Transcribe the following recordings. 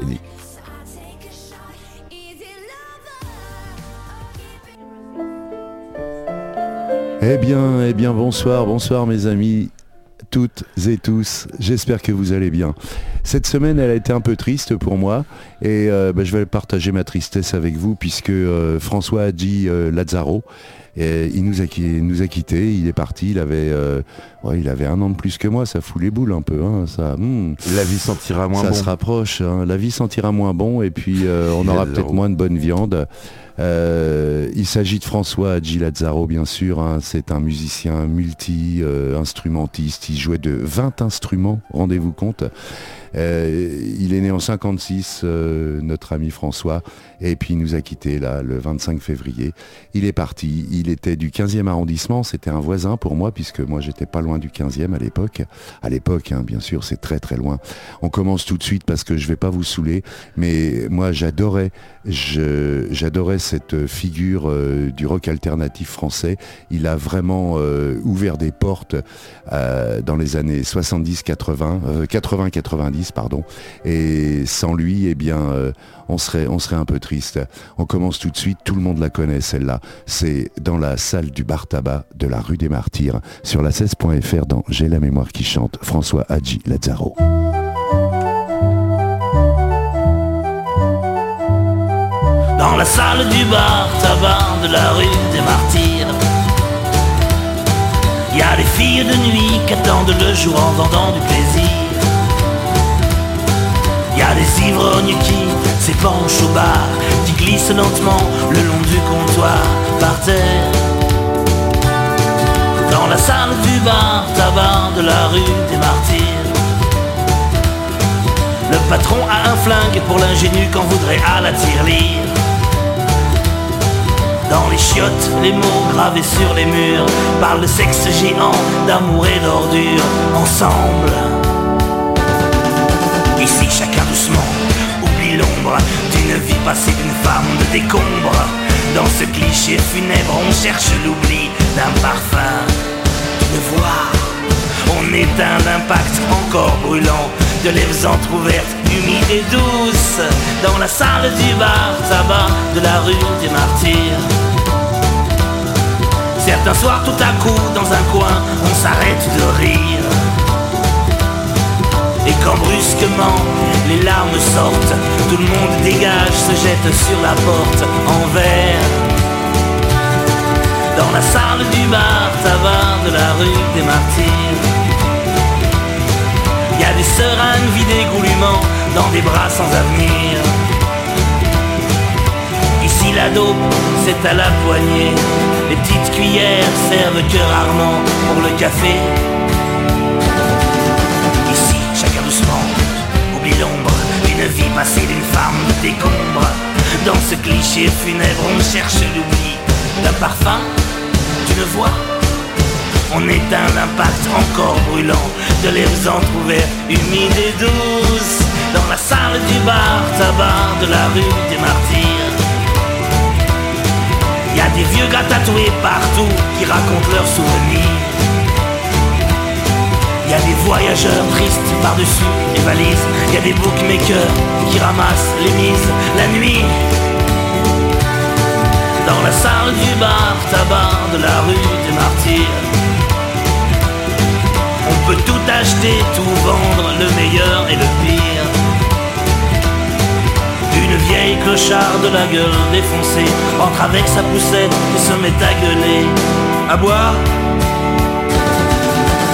et demi. Eh bien, eh bien, bonsoir, bonsoir mes amis, toutes et tous. J'espère que vous allez bien. Cette semaine, elle a été un peu triste pour moi et euh, bah, je vais partager ma tristesse avec vous puisque euh, François a dit euh, Il nous a, nous a quittés, il est parti, il avait, il avait un an de plus que moi, ça fout les boules un peu. Hein, ça, hmm. la vie sentira moins bon. Ça se rapproche, hein. la vie sentira moins bon et puis on aura peut-être moins de bonne viande. Euh, il s'agit de François Adji bien sûr. Hein. C'est un musicien multi-instrumentiste. il jouait de 20 instruments, rendez-vous compte. Euh, il est né en 56, euh, notre ami François, et puis il nous a quittés là le 25 février. Il est parti, il était du 15e arrondissement, c'était un voisin pour moi, puisque moi j'étais pas loin du 15e à l'époque. À l'époque, hein, bien sûr, c'est très très loin. On commence tout de suite parce que je vais pas vous saouler, mais moi j'adorais, j'adorais cette figure euh, du rock alternatif français. Il a vraiment ouvert des portes dans les années 70-80, 80-90 pardon. Et sans lui, eh bien, euh, on, serait, on serait un peu triste. On commence tout de suite, tout le monde la connaît celle-là. C'est dans la salle du bar tabac de la rue des Martyrs, sur la 16.fr dans J'ai la mémoire qui chante, François Hadji Lazzaro. Dans la salle du bar tabac de la rue des Martyrs, il y a des filles de nuit qui attendent le jour en vendant du plaisir. Des ivrognes qui s'épanchent au bar, qui glissent lentement le long du comptoir par terre. Dans la salle du bar tabac de la rue des Martyrs. Le patron a un flingue pour l'ingénu qu'on voudrait à la tirelire. Dans les chiottes, les mots gravés sur les murs parlent de sexe géant, d'amour et d'ordure ensemble. Ici d'une vie passée d'une femme de décombre. Dans ce cliché funèbre on cherche l'oubli d'un parfum, d'une voix. On éteint l'impact encore brûlant de lèvres entr'ouvertes, humides et douces. Dans la salle du bar tabac de la rue des martyrs. Certains soirs tout à coup dans un coin on s'arrête de rire et quand brusquement les larmes sortent, tout le monde dégage, se jette sur la porte en verre. Dans la salle du bar tabac de la rue des Martyrs. Y a des seringues vidées goulûment dans des bras sans avenir. Ici la dope, c'est à la poignée. Les petites cuillères servent que rarement pour le café Une vie passée d'une femme décombre Dans ce cliché funèbre on cherche l'oubli D'un parfum, d'une voix. On éteint l'impact encore brûlant De lèvres entr'ouvertes, humides et douces. Dans la salle du bar tabac de la rue des martyrs. Y a des vieux gars tatoués partout Qui racontent leurs souvenirs y a des voyageurs tristes par-dessus les valises. Y a des bookmakers qui ramassent les mises la nuit. Dans la salle du bar tabac de la rue des Martyrs. On peut tout acheter, tout vendre, le meilleur et le pire. Une vieille clochard de la gueule défoncée entre avec sa poussette et se met à gueuler. À boire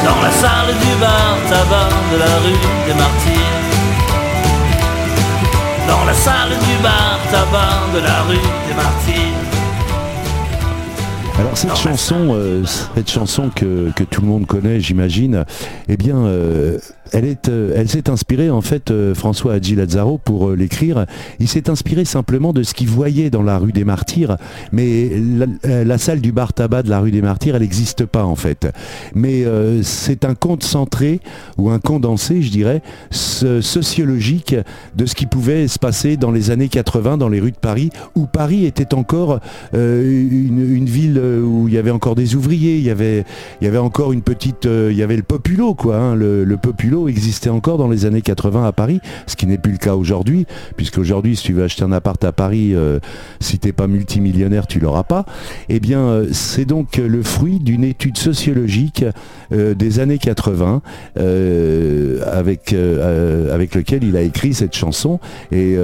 dans la salle du bar tabac de la rue des Martyrs. Dans la salle du bar tabac de la rue des Martyrs. Alors cette chanson, euh, cette chanson que, que, tout le monde connaît, j'imagine, eh bien, euh, euh, elle s'est inspirée en fait, euh, François Hadji Lazzaro pour euh, l'écrire. Il s'est inspiré simplement de ce qu'il voyait dans la rue des Martyrs, mais la, salle du bar tabac de la rue des Martyrs, elle n'existe pas en fait. Mais c'est un conte centré ou un condensé, je dirais, sociologique de ce qui pouvait se passer dans les années 80 dans les rues de Paris, où Paris était encore une, ville où il y avait encore des ouvriers, il y avait, il y avait encore une petite, il y avait le populo quoi. Hein. le, le, populo existait encore dans les années 80 à Paris, ce qui n'est plus le cas aujourd'hui, puisqu'aujourd'hui si tu veux acheter un appart à Paris, si t'es pas multimillionnaire, tu l'auras pas. Eh bien, c'est donc le fruit d'une étude sociologique des années 80 avec avec lequel il a écrit cette chanson. Et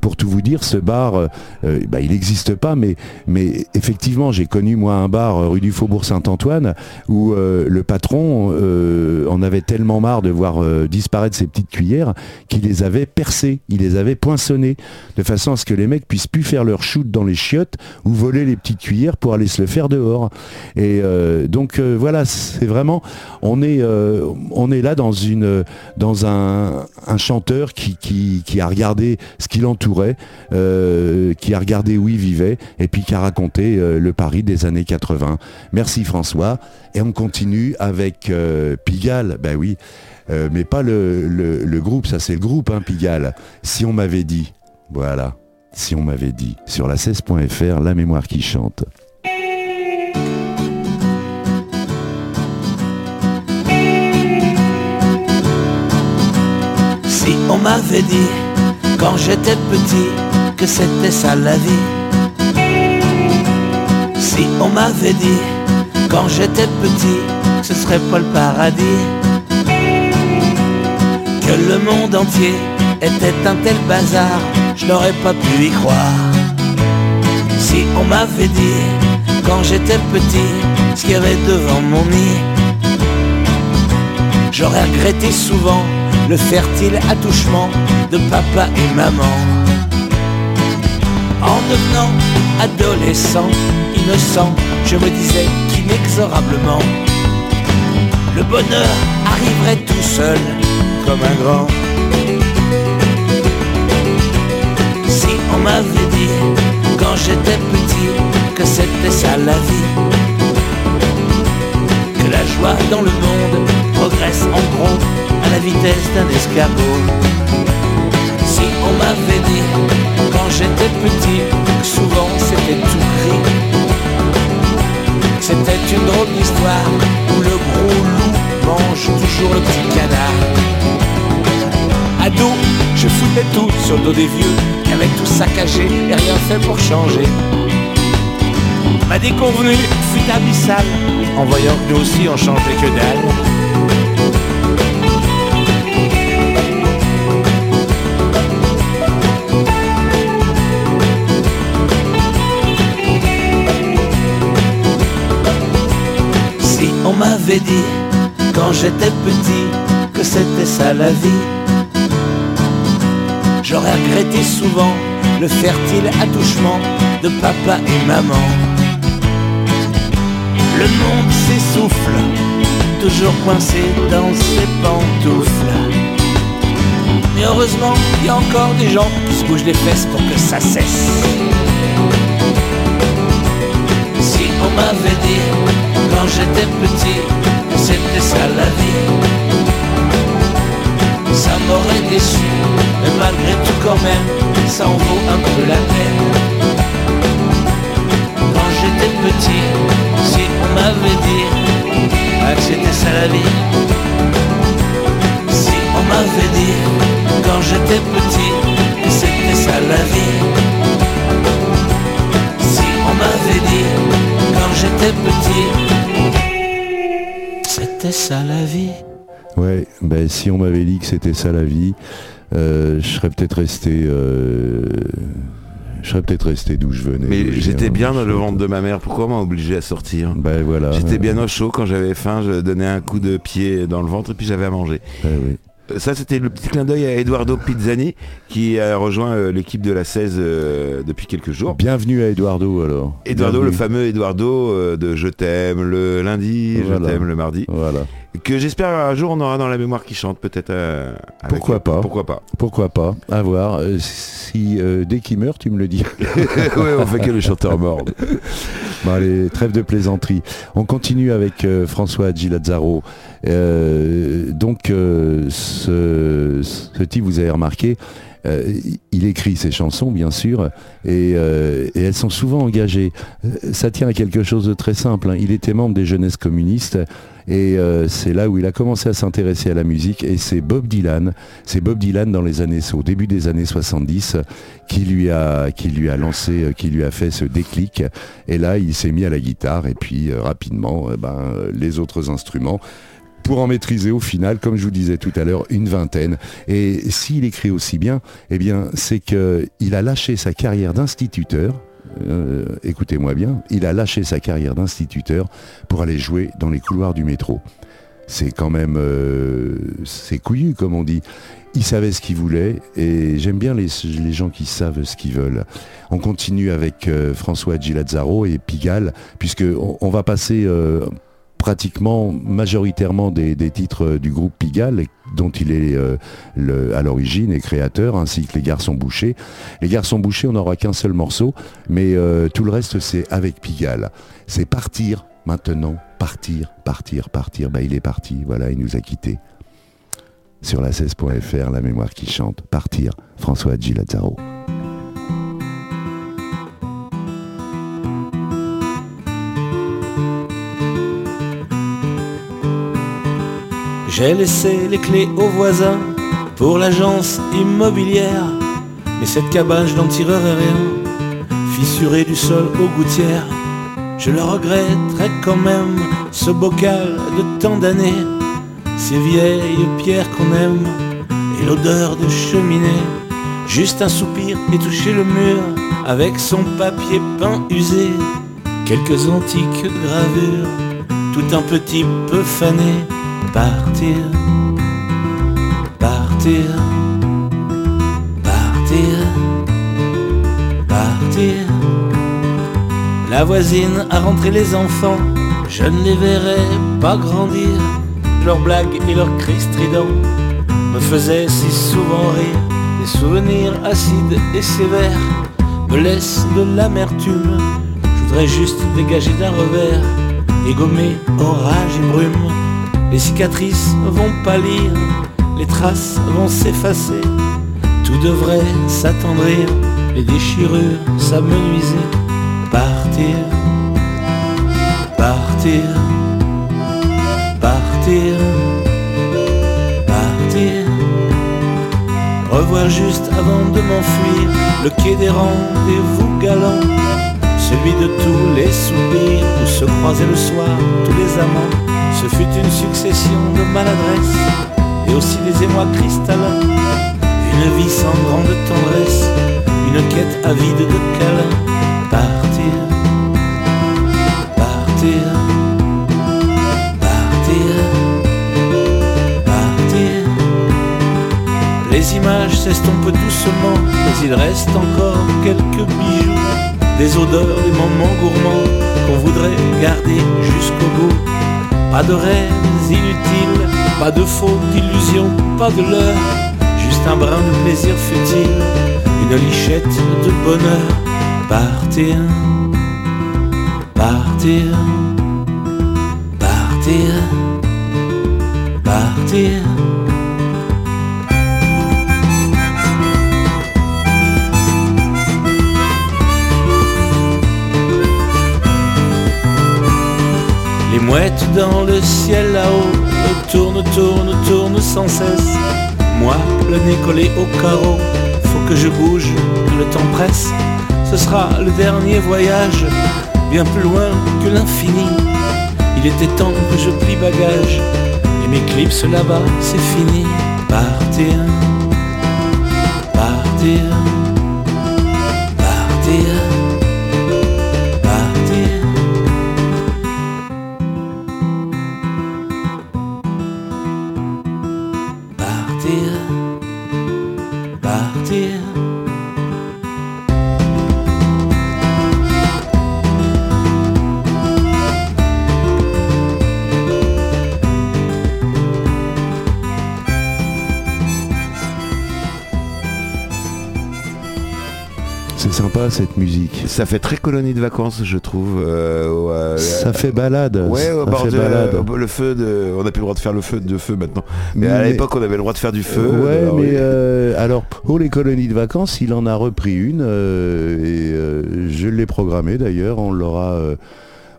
pour tout vous dire, ce bar, bah, il n'existe pas, mais mais effectivement, j'ai connu moi un bar euh, rue du Faubourg Saint-Antoine où euh, le patron euh, en avait tellement marre de voir disparaître ses petites cuillères qu'il les avait percées, il les avait poinçonnées, de façon à ce que les mecs puissent plus faire leur shoot dans les chiottes ou voler les petites cuillères pour aller se le faire dehors. Et donc voilà, c'est vraiment, on est, est là dans un, chanteur qui, qui, a regardé ce qui l'entourait, qui a regardé où il vivait et puis qui a raconté euh, le Paris des années 80. Merci François. Et on continue avec euh, Pigalle, ben oui, euh, mais pas le, groupe, ça c'est le groupe, hein, Pigalle. Si on m'avait dit, voilà, si on m'avait dit, sur la 16.fr, la mémoire qui chante. Si on m'avait dit, quand j'étais petit, que c'était ça la vie si on m'avait dit, quand j'étais petit, que ce serait pas le paradis, le monde entier était un tel bazar, je n'aurais pas pu y croire. Si on m'avait dit, quand j'étais petit, ce qu'il y avait devant mon nid, j'aurais regretté souvent le fertile attouchement de papa et maman. En devenant adolescent, innocent, je me disais qu'inexorablement, le bonheur arriverait tout seul, comme un grand. Si on m'avait dit, quand j'étais petit, que c'était ça la vie, que la joie dans le monde progresse en gros à la vitesse d'un escargot. Si on m'avait dit, quand j'étais petit, que souvent c'était tout gris, c'était une drôle d'histoire où le gros loup mange toujours le petit canard. Ado, je foutais tout sur le dos des vieux qui avaient tout saccagé et rien fait pour changer. Ma déconvenue fut abyssale en voyant que nous aussi on changeait que dalle. M'avait dit quand j'étais petit que c'était ça la vie. J'aurais regretté souvent le fertile attouchement de papa et maman. Le monde s'essouffle, toujours coincé dans ses pantoufles. Mais heureusement, il y a encore des gens qui se bougent les fesses pour que ça cesse. Si on m'avait dit quand j'étais petit, c'était ça la vie. Ça m'aurait déçu, mais malgré tout quand même, ça en vaut un peu la peine. Quand j'étais petit, si on m'avait dit ah, que c'était ça la vie. Si on m'avait dit quand j'étais petit c'était ça la vie. Si on m'avait dit quand j'étais petit c'était ça la vie. Ouais, ben si on m'avait dit que c'était ça la vie, euh, je serais peut-être resté. Euh, je serais peut-être resté d'où je venais. Mais j'étais bien dans le ventre de ma mère. Pourquoi m'a obligé à sortir? Ben voilà. J'étais bien au chaud quand j'avais faim. Je donnais un coup de pied dans le ventre et puis j'avais à manger. Ben oui. Ça, c'était le petit clin d'œil à Eduardo Pizzani qui a rejoint euh, l'équipe de la 16 euh, depuis quelques jours. Bienvenue à Eduardo alors. Eduardo, le fameux Eduardo euh, de Je t'aime le lundi, Je t'aime le mardi. Voilà. Que j'espère un jour on aura dans la mémoire qui chante peut-être. Pourquoi pas Pourquoi pas Pourquoi pas À voir. si dès qu'il meurt, tu me le dis. on fait que le chanteur mort. bon, allez, trêve de plaisanterie. On continue avec François Gilazzaro. donc ce, type, vous avez remarqué, il écrit ses chansons, bien sûr, et, elles sont souvent engagées. Ça tient à quelque chose de très simple. Hein. Il était membre des jeunesses communistes. Et c'est là où il a commencé à s'intéresser à la musique. Et c'est Bob Dylan, c'est Bob Dylan dans les années, au début des années 70, qui lui a, qui lui a lancé, qui lui a fait ce déclic. Et là, il s'est mis à la guitare. Et puis rapidement, ben, les autres instruments pour en maîtriser au final, comme je vous disais tout à l'heure, une vingtaine. Et s'il écrit aussi bien, eh bien, c'est qu'il a lâché sa carrière d'instituteur. Euh, écoutez-moi bien, il a lâché sa carrière d'instituteur pour aller jouer dans les couloirs du métro. C'est quand même, euh, c'est couillu comme on dit. Il savait ce qu'il voulait et j'aime bien les, gens qui savent ce qu'ils veulent. On continue avec euh, François Gilazzaro et Pigalle, puisque on, va passer pratiquement majoritairement des, titres du groupe Pigalle, dont il est euh, à l'origine et créateur, ainsi que les Garçons Bouchés. Les Garçons Bouchés, on n'aura qu'un seul morceau, mais euh, tout le reste, c'est avec Pigalle. C'est partir maintenant, partir, partir, partir. Bah, il est parti, voilà, il nous a quittés. Sur la 16.fr, la mémoire qui chante, partir, François Gilazzaro. J'ai laissé les clés aux voisins pour l'agence immobilière. Mais cette cabane, je n'en tirerai rien. Fissurée du sol aux gouttières, je le regretterai quand même, ce bocal de tant d'années. Ces vieilles pierres qu'on aime et l'odeur de cheminée. Juste un soupir et toucher le mur avec son papier peint usé. Quelques antiques gravures, tout un petit peu fané partir, partir, partir, partir. La voisine a rentré les enfants, je ne les verrai pas grandir. Leurs blagues et leurs cris stridents me faisaient si souvent rire. Des souvenirs acides et sévères me laissent de l'amertume. Je voudrais juste dégager d'un revers et gommer orage et brume. Les cicatrices vont pâlir, les traces vont s'effacer. Tout devrait s'attendrir, les déchirures s'amenuiser. Partir, partir, partir, partir. Revoir juste avant de m'enfuir le quai des rendez-vous galants. Celui de tous les soupirs où se croisaient le soir tous les amants ce fut une succession de maladresses et aussi des émois cristallins. Une vie sans grande tendresse, une quête avide de câlins. Partir, partir, partir, partir. Les images s'estompent doucement, mais il reste encore quelques bijoux. Des odeurs, des moments gourmands qu'on voudrait garder jusqu'au bout. Pas de rêves inutiles, pas de fautes d'illusions, pas de leurre, juste un brin de plaisir futile, une lichette de bonheur. Partir, partir, partir, partir. Mouette dans le ciel là-haut tourne, tourne, tourne sans cesse. Moi, le nez collé au carreau, faut que je bouge, le temps presse. Ce sera le dernier voyage, bien plus loin que l'infini. Il était temps que je plie bagage, et mes clips là-bas, c'est fini. Partir, partir, partir. Cette musique? Ça fait très colonie de vacances, je trouve. Euh, ça fait balade. Ouais, au bord de, le feu de, on n'a plus le droit de faire le feu de feu maintenant. Mais, à l'époque, on avait le droit de faire du feu. Ouais, alors, mais euh, alors pour les colonies de vacances, il en a repris une euh, et je l'ai programmée d'ailleurs. On l'aura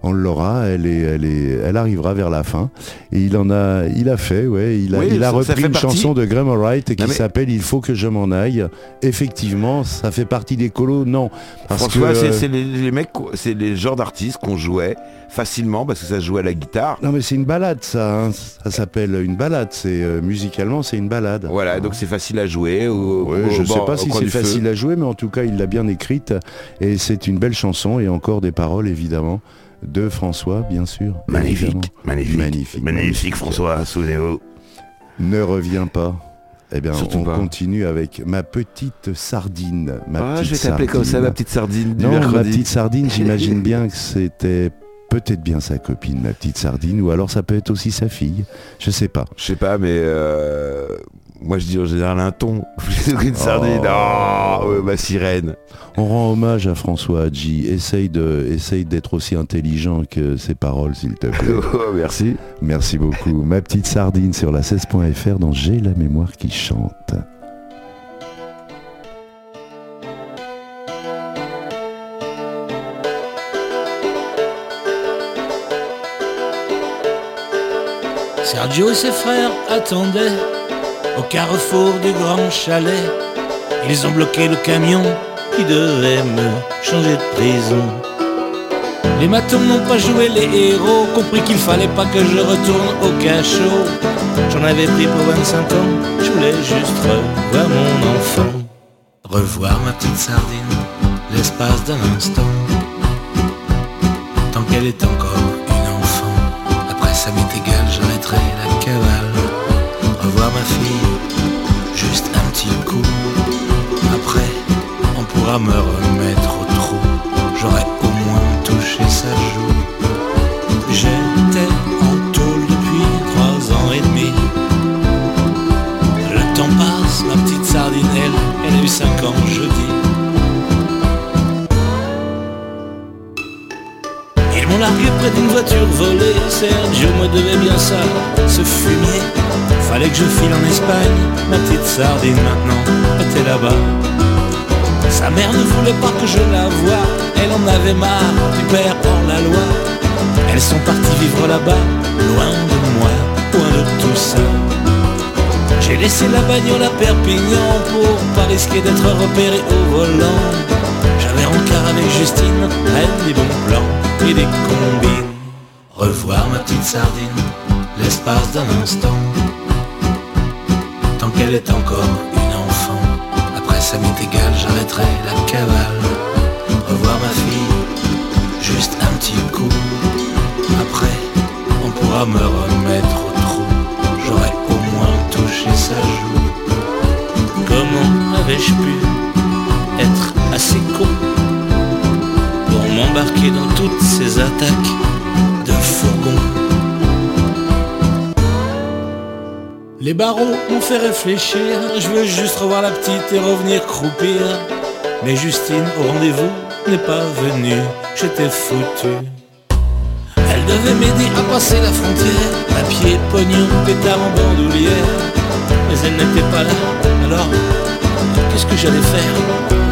on l'aura, elle, est, elle, est, elle arrivera vers la fin. Et il en a, il a fait, ouais, il a, il a repris une chanson de Graham Wright qui s'appelle Il faut que je m'en aille. Effectivement, ça fait partie des colos, non. François, c'est les, mecs, c'est les genres d'artistes qu'on jouait facilement parce que ça jouait à la guitare. Non mais c'est une balade ça, hein. ça s'appelle une balade, c'est euh, musicalement c'est une balade. Voilà, donc c'est facile à jouer. Ou, je ne sais pas si c'est facile à jouer, mais en tout cas il l'a bien écrite et c'est une belle chanson et encore des paroles évidemment de François, bien sûr. Magnifique, magnifique, magnifique, François, souvenez-vous. Ne reviens pas. Eh bien, on continue avec ma petite sardine. Ma ah, je vais t'appeler comme ça, ma petite sardine non, ma petite sardine, j'imagine bien que c'était peut-être bien sa copine, ma petite sardine, ou alors ça peut être aussi sa fille. Je sais pas. Je sais pas, mais euh, moi je dis en général un thon. une sardine. Oh, ma sirène. On rend hommage à François Hadji. Essaye de, essaye d'être aussi intelligent que ses paroles, s'il te plaît. Oh, merci. Merci beaucoup. Ma petite sardine sur la 16.fr dont J'ai la mémoire qui chante. Sergio et ses frères attendaient au carrefour du grand chalet. Ils ont bloqué le camion qui devait me changer de prison. Les matons n'ont pas joué les héros, compris qu'il fallait pas que je retourne au cachot. J'en avais pris pour 25 ans, je voulais juste revoir mon enfant. Revoir ma petite sardine, l'espace d'un instant. Tant qu'elle est encore une enfant, après ça m'est égal, j'arrêterai la cavale. Ma fille, juste un petit coup. Après, on pourra me remettre au trou. J'aurais au moins touché sa joue. J'étais en tôle depuis trois ans et demi. Le temps passe, ma petite sardinelle, elle a eu cinq ans jeudi. Ils m'ont largué près d'une voiture volée, Sergio me devait bien ça, ce fumier. Fallait que je file en Espagne, ma petite sardine maintenant était là-bas. Sa mère ne voulait pas que je la voie, elle en avait marre du père hors la loi. Elles sont parties vivre là-bas, loin de moi, loin de tout ça. J'ai laissé la bagnole à Perpignan pour pas risquer d'être repéré au volant. J'avais rencard avec Justine, elle des bons plans et des combines. Revoir ma petite sardine, l'espace d'un instant qu'elle est encore une enfant. Après ça m'est égal, j'arrêterai la cavale. Revoir ma fille, juste un petit coup. Après, on pourra me remettre au trou. J'aurais au moins touché sa joue. Comment avais-je pu être assez con pour m'embarquer dans toutes ces attaques de fourgon Les barreaux m'ont fait réfléchir, je veux juste revoir la petite et revenir croupir. Mais Justine au rendez-vous n'est pas venue, j'étais foutu. Elle devait m'aider à passer la frontière, à pied, pognon, pétard en bandoulière. Mais elle n'était pas là, alors qu'est-ce que j'allais faire?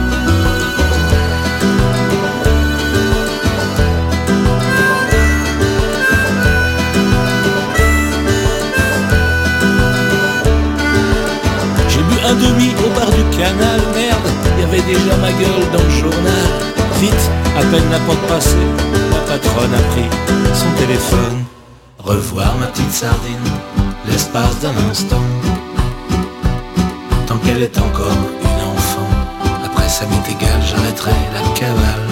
Un demi au bar du canal, merde, il y avait déjà ma gueule dans le journal. Vite, à peine la porte passée, ma patronne a pris son téléphone. Revoir ma petite sardine, l'espace d'un instant. Tant qu'elle est encore une enfant, après ça m'est égal, j'arrêterai la cavale.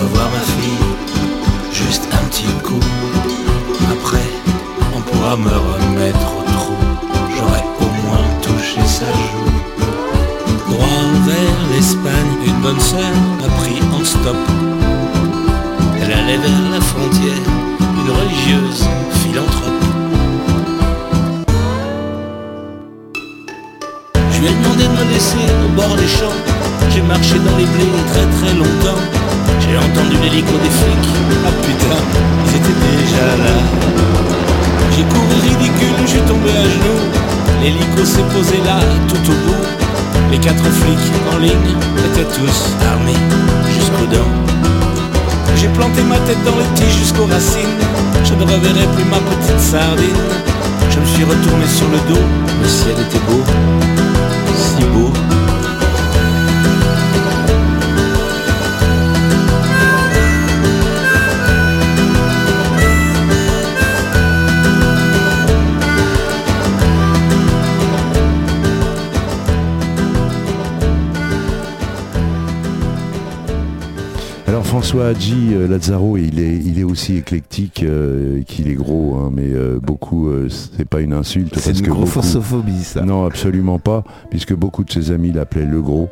Revoir ma fille, juste un petit coup. Après, on pourra me remettre Droit vers l'Espagne, une bonne sœur a pris en stop. Elle allait vers la frontière, une religieuse philanthrope. Je lui ai demandé de me laisser au bord des champs. J'ai marché dans les blés très très longtemps. J'ai entendu l'hélico des flics. Ah putain, ils étaient déjà là. J'ai couru ridicule, je suis tombé à genoux. L'hélico s'est posé là, tout au bout. Les quatre flics en ligne étaient tous armés jusqu'aux dents. J'ai planté ma tête dans le tige jusqu'aux racines. Je ne reverrai plus ma petite sardine. Je me suis retourné sur le dos. Le ciel était beau, si beau. François Hadji euh, Lazzaro, il est, il est aussi éclectique euh, qu'il est gros, hein, mais euh, beaucoup, c'est pas une insulte. C'est une grossophobie, ça. Non, absolument pas, puisque beaucoup de ses amis l'appelaient le gros.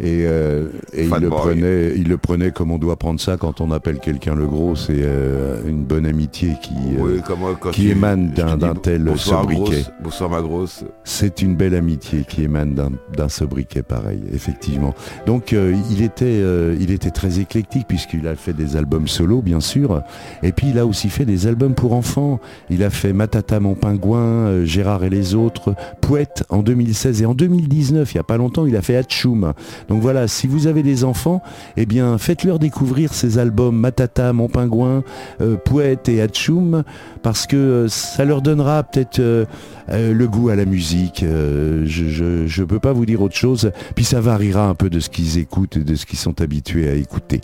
Et, euh, il, le prenait, il le prenait comme on doit prendre ça quand on appelle quelqu'un le gros. C'est euh, une bonne amitié qui, euh, qui émane d'un tel sobriquet. bonsoir ma grosse. C'est une belle amitié qui émane d'un sobriquet pareil, effectivement. Donc il, était, il était très éclectique puisqu'il a fait des albums solo, bien sûr. Et puis il a aussi fait des albums pour enfants. Il a fait Matata mon pingouin, Gérard et les autres, Pouette en 2016 et en 2019, il n'y a pas longtemps, il a fait Hatchoum. Donc voilà, si vous avez des enfants, eh bien faites-leur découvrir ces albums Matata, Mon Pingouin, euh, Pouette et Hatchoum, parce que euh, ça leur donnera peut-être euh, le goût à la musique. je ne peux pas vous dire autre chose. Puis ça variera un peu de ce qu'ils écoutent et de ce qu'ils sont habitués à écouter.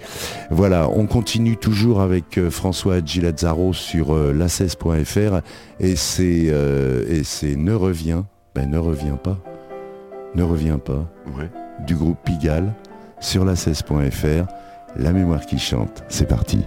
Voilà, on continue toujours avec François Gilazzaro sur la16.fr et c'est Ne reviens, ben ne reviens pas. Ne reviens pas. Du groupe Pigalle sur la 16.fr. La mémoire qui chante, c'est parti.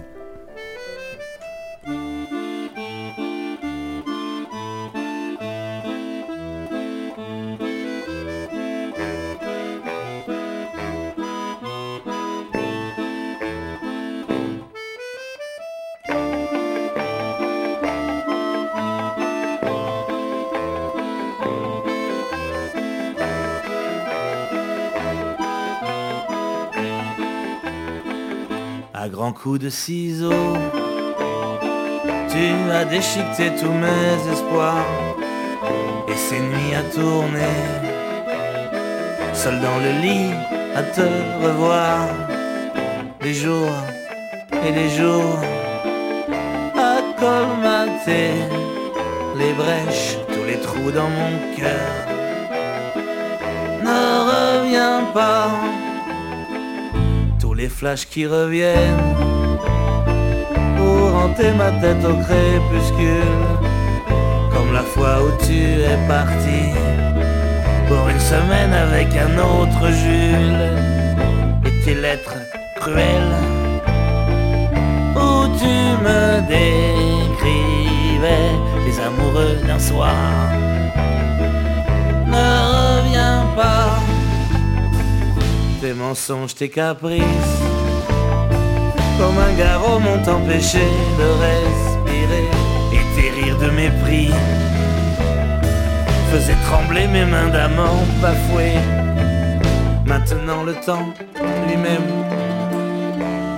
Coup de ciseaux. Tu as déchiqueté tous mes espoirs et ces nuits à tourner, seul dans le lit à te revoir, les jours et les jours à colmater les brèches, tous les trous dans mon cœur. Ne reviens pas, tous les flashs qui reviennent ma tête au crépuscule. Comme la fois où tu es parti Pour une semaine avec un autre Jules. Et tes lettres cruelles Où tu me décrivais Les amoureux d'un soir? Ne reviens pas. Tes mensonges, tes caprices comme un garrot m'ont empêché de respirer et tes rires de mépris faisaient trembler mes mains d'amant bafoué. Maintenant le temps lui-même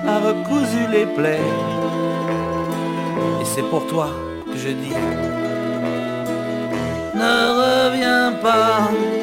a recousu les plaies et c'est pour toi que je dis ne reviens pas.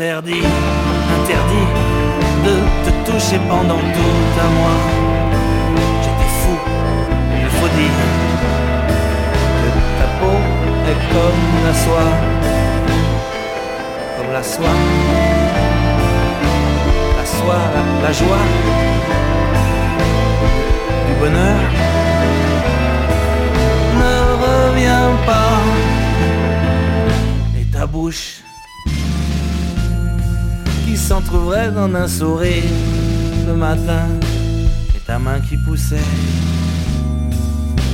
Interdit, interdit de te toucher pendant tout un mois. J'étais fou, il faut dire que ta peau est comme la soie, comme la soie, la soie, la, joie, du bonheur. Ne reviens pas et ta bouche s'entr'ouvrait dans un sourire le matin et ta main qui poussait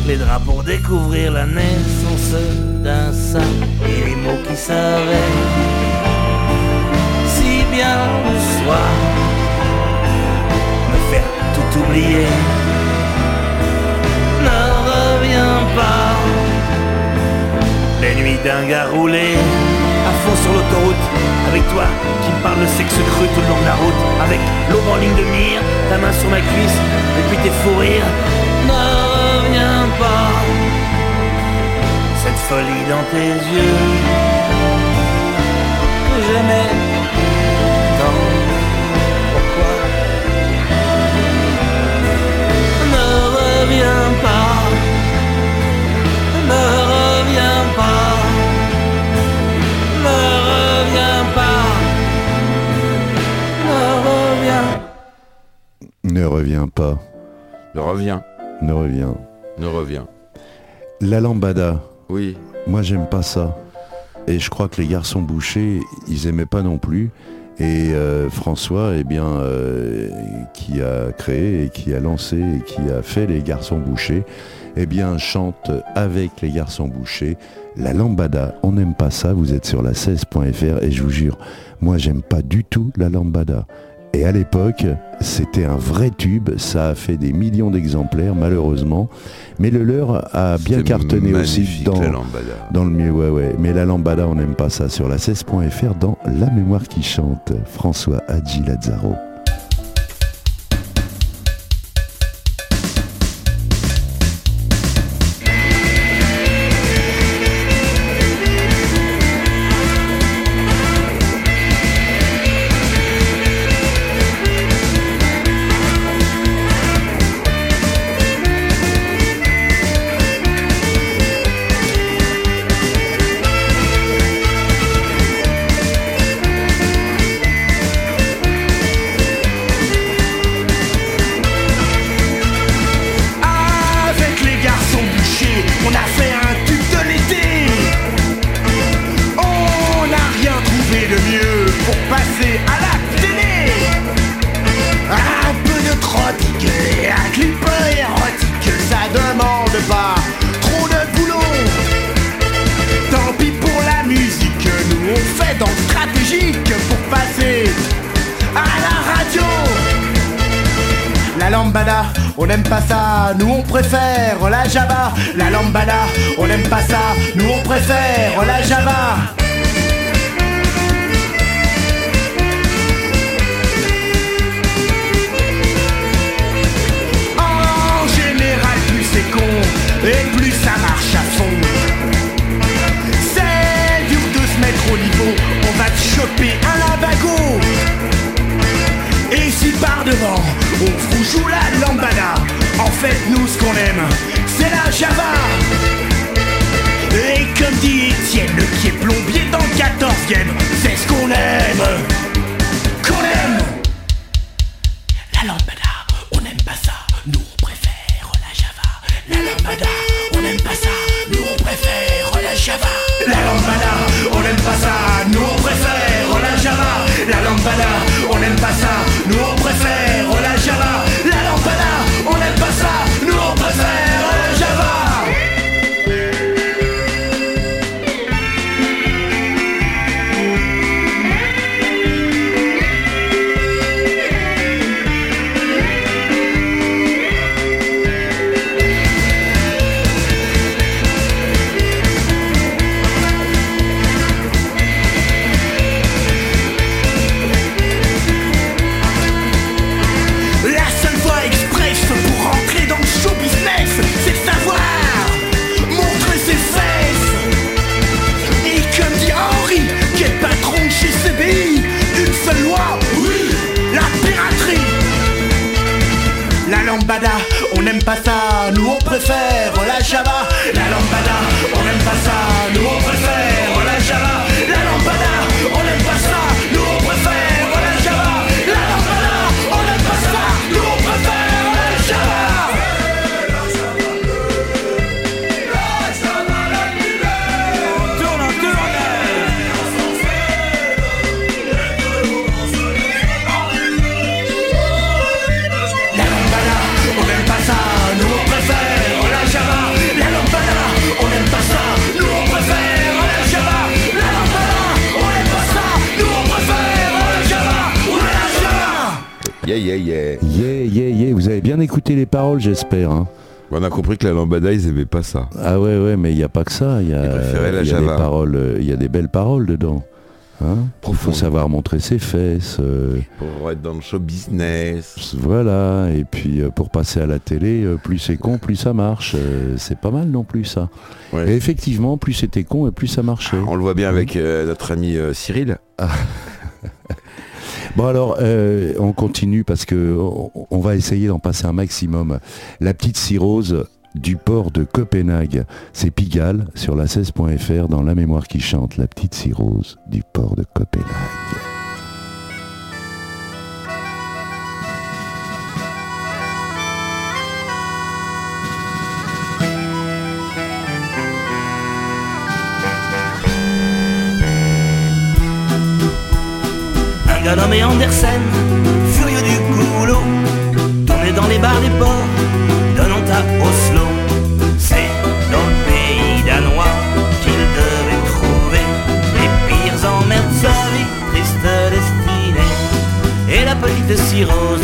les draps pour découvrir la naissance d'un sein et les mots qui savaient si bien le soir me faire tout oublier. Ne reviens pas. Les nuits d'un gars roulé sur l'autoroute avec toi qui me parle de sexe cru tout le long de la route avec l'aube en ligne de mire, ta main sur ma cuisse et puis tes fous rires. Ne reviens pas. Cette folie dans tes yeux. J'aimais tant. Pourquoi? Ne reviens pas. Ne reviens pas, Ne reviens, ne reviens. ne reviens. La lambada, Oui, moi j'aime pas ça. Et je crois que les garçons bouchés, ils aimaient pas non plus. Et euh, François, eh bien, euh, qui a créé et qui a lancé et qui a fait les garçons bouchés, eh bien, chante avec les garçons bouchés la lambada. On n'aime pas ça, vous êtes sur la 16.fr et je vous jure, moi j'aime pas du tout la lambada. Et à l'époque, c'était un vrai tube, ça a fait des millions d'exemplaires malheureusement, mais le leur a bien cartonné aussi dans, le mieux, ouais, ouais. Mais la lambada, on n'aime pas ça. Sur la 16.fr, dans La mémoire qui chante, François Hadji Lazzaro. La lambada, on n'aime pas ça, nous on préfère la java. En général, plus c'est con, et plus ça marche à fond. C'est dur de se mettre au niveau, on va te choper un lavago. Et si par devant, on joue la lambada En fait, nous, ce qu'on aime, java. Et comme dit Étienne, qui est plombier dans le 14ème C'est ce qu'on aime j'espère. hein. On a compris que la lambada, ils aimaient pas ça. Ah ouais, ouais, mais il n'y a pas que ça. Il y a, la y des paroles, euh, il y a des belles paroles dedans. Hein il faut savoir montrer ses fesses. euh, Pour être dans le show business. voilà. Et puis euh, pour passer à la télé, euh, plus c'est con, plus ça marche. Euh, c'est pas mal non plus ça. Ouais. Et effectivement, plus c'était con et plus ça marchait. On le voit bien avec euh, notre ami euh, Cyril. Bon alors, euh, on continue parce que on, on va essayer d'en passer un maximum. La petite cirrhose du port de Copenhague, c'est Pigalle sur la 16.fr dans La mémoire qui chante. La petite cirrhose du port de Copenhague. Gars nommé Andersen, furieux du goulot, tourné dans les bars des ports, donnant à Oslo. C'est dans le pays danois qu'il devait trouver les pires emmerdes de sa vie, triste destinée. Et la petite cirrhose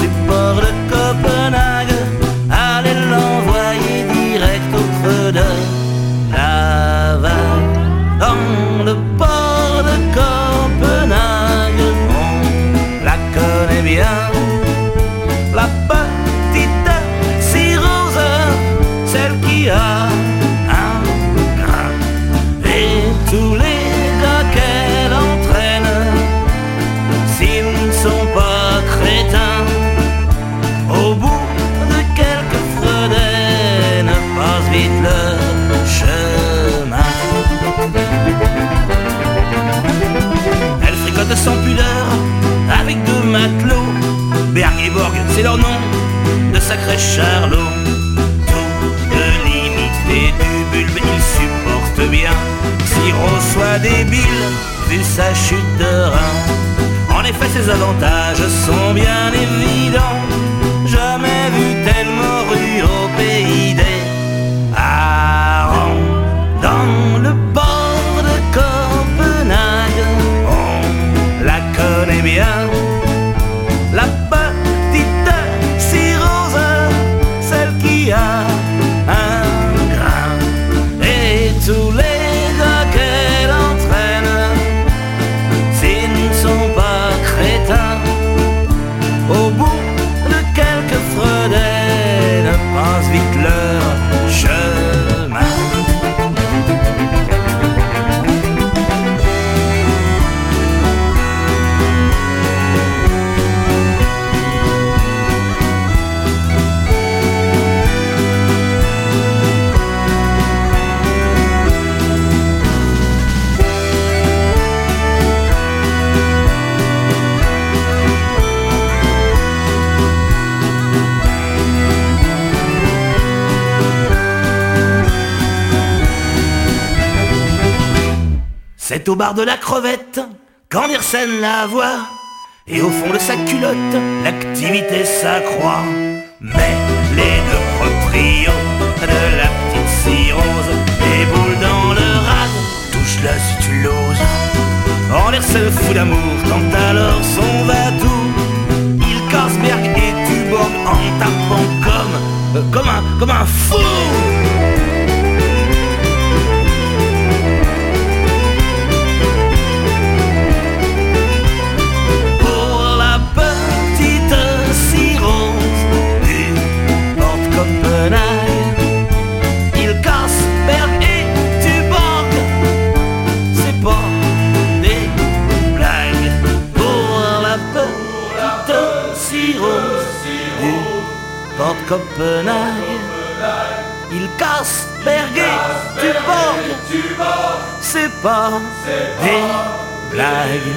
charlots. Tout de limité du bulbe, il supporte bien. Siro soit débile, vu sa chute de rein. En effet, ses avantages sont bien évidents. Jamais vu Au bar de la crevette qu'Andersen la voit. Et au fond de sa culotte, l'activité s'accroît. Mais les deux proprios de la petite cirrhose, boules dans le rade, touchent la situlose. Andersen fou d'amour quand alors son va-tout. Il casse Berg et Tuborg en tapant comme, euh, comme un, comme un fou. Pas des blagues.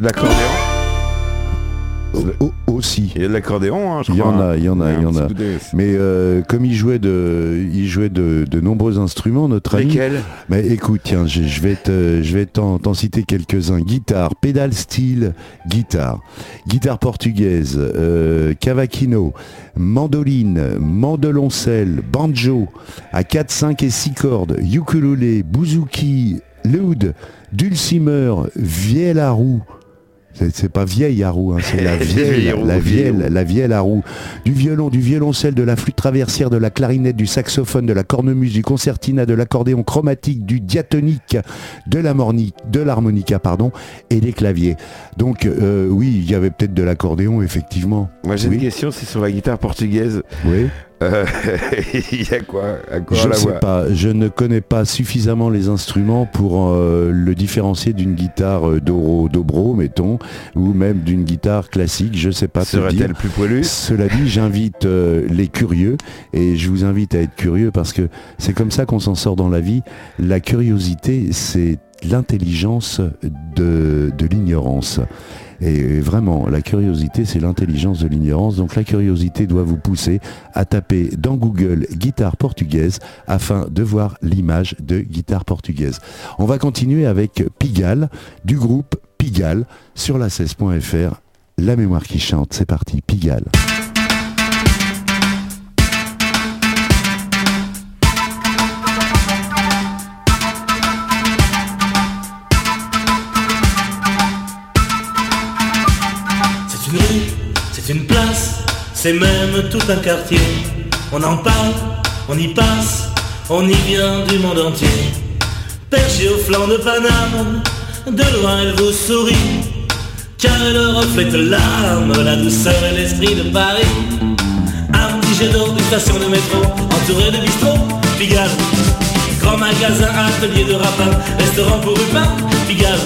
C'est de l'accordéon Au- au- aussi. Il y a de l'accordéon, hein, je Il y crois. en a, il y en a, il y en a. Mais euh, comme il jouait de, il jouait de, de nombreux instruments, notre ami. Lesquels? Mais écoute, tiens, je, je vais te, je vais t'en, citer quelques-uns. Guitare, pédale style, guitare, guitare portugaise, euh, cavaquino, mandoline, mandoloncelle, banjo, à 4, 5 et 6 cordes, ukulélé, bouzouki, l'oud, dulcimer, vielle à roue. C'est pas vieille à roue, hein, c'est la Vieille la vieille la vielle à roue. Du violon, du violoncelle, de la flûte traversière, de la clarinette, du saxophone, de la cornemuse, du concertina, de l'accordéon chromatique, du diatonique, de l'harmonica, de l'harmonica, pardon, et des claviers. Donc euh, oui, il y avait peut-être de l'accordéon, effectivement. Moi j'ai Oui. une question, c'est sur la guitare portugaise. Oui. Euh, Il y a quoi? À quoi Je ne sais voix? pas, je ne connais pas suffisamment les instruments pour euh, le différencier d'une guitare euh, d'oro, dobro, mettons, ou même d'une guitare classique, je sais pas. Serait-elle plus poilue? Cela dit, j'invite les curieux, et je vous invite à être curieux parce que c'est comme ça qu'on s'en sort dans la vie. La curiosité, c'est l'intelligence de, de l'ignorance. Et vraiment, la curiosité, c'est l'intelligence de l'ignorance. Donc la curiosité doit vous pousser à taper dans Google guitare portugaise afin de voir l'image de guitare portugaise. On va continuer avec Pigalle du groupe Pigalle sur la 16.fr. La mémoire qui chante, c'est parti, Pigalle. Une c'est une place, c'est même tout un quartier. On en parle, on y passe, on y vient du monde entier. Perché au flanc de Paname, de loin elle vous sourit, car elle reflète l'âme, la douceur et l'esprit de Paris. Un petit jet d'eau, une station de métro, entouré de bistrots, Pigalle. Grand magasin, atelier de rapin, restaurant pour Rupin, Pigalle.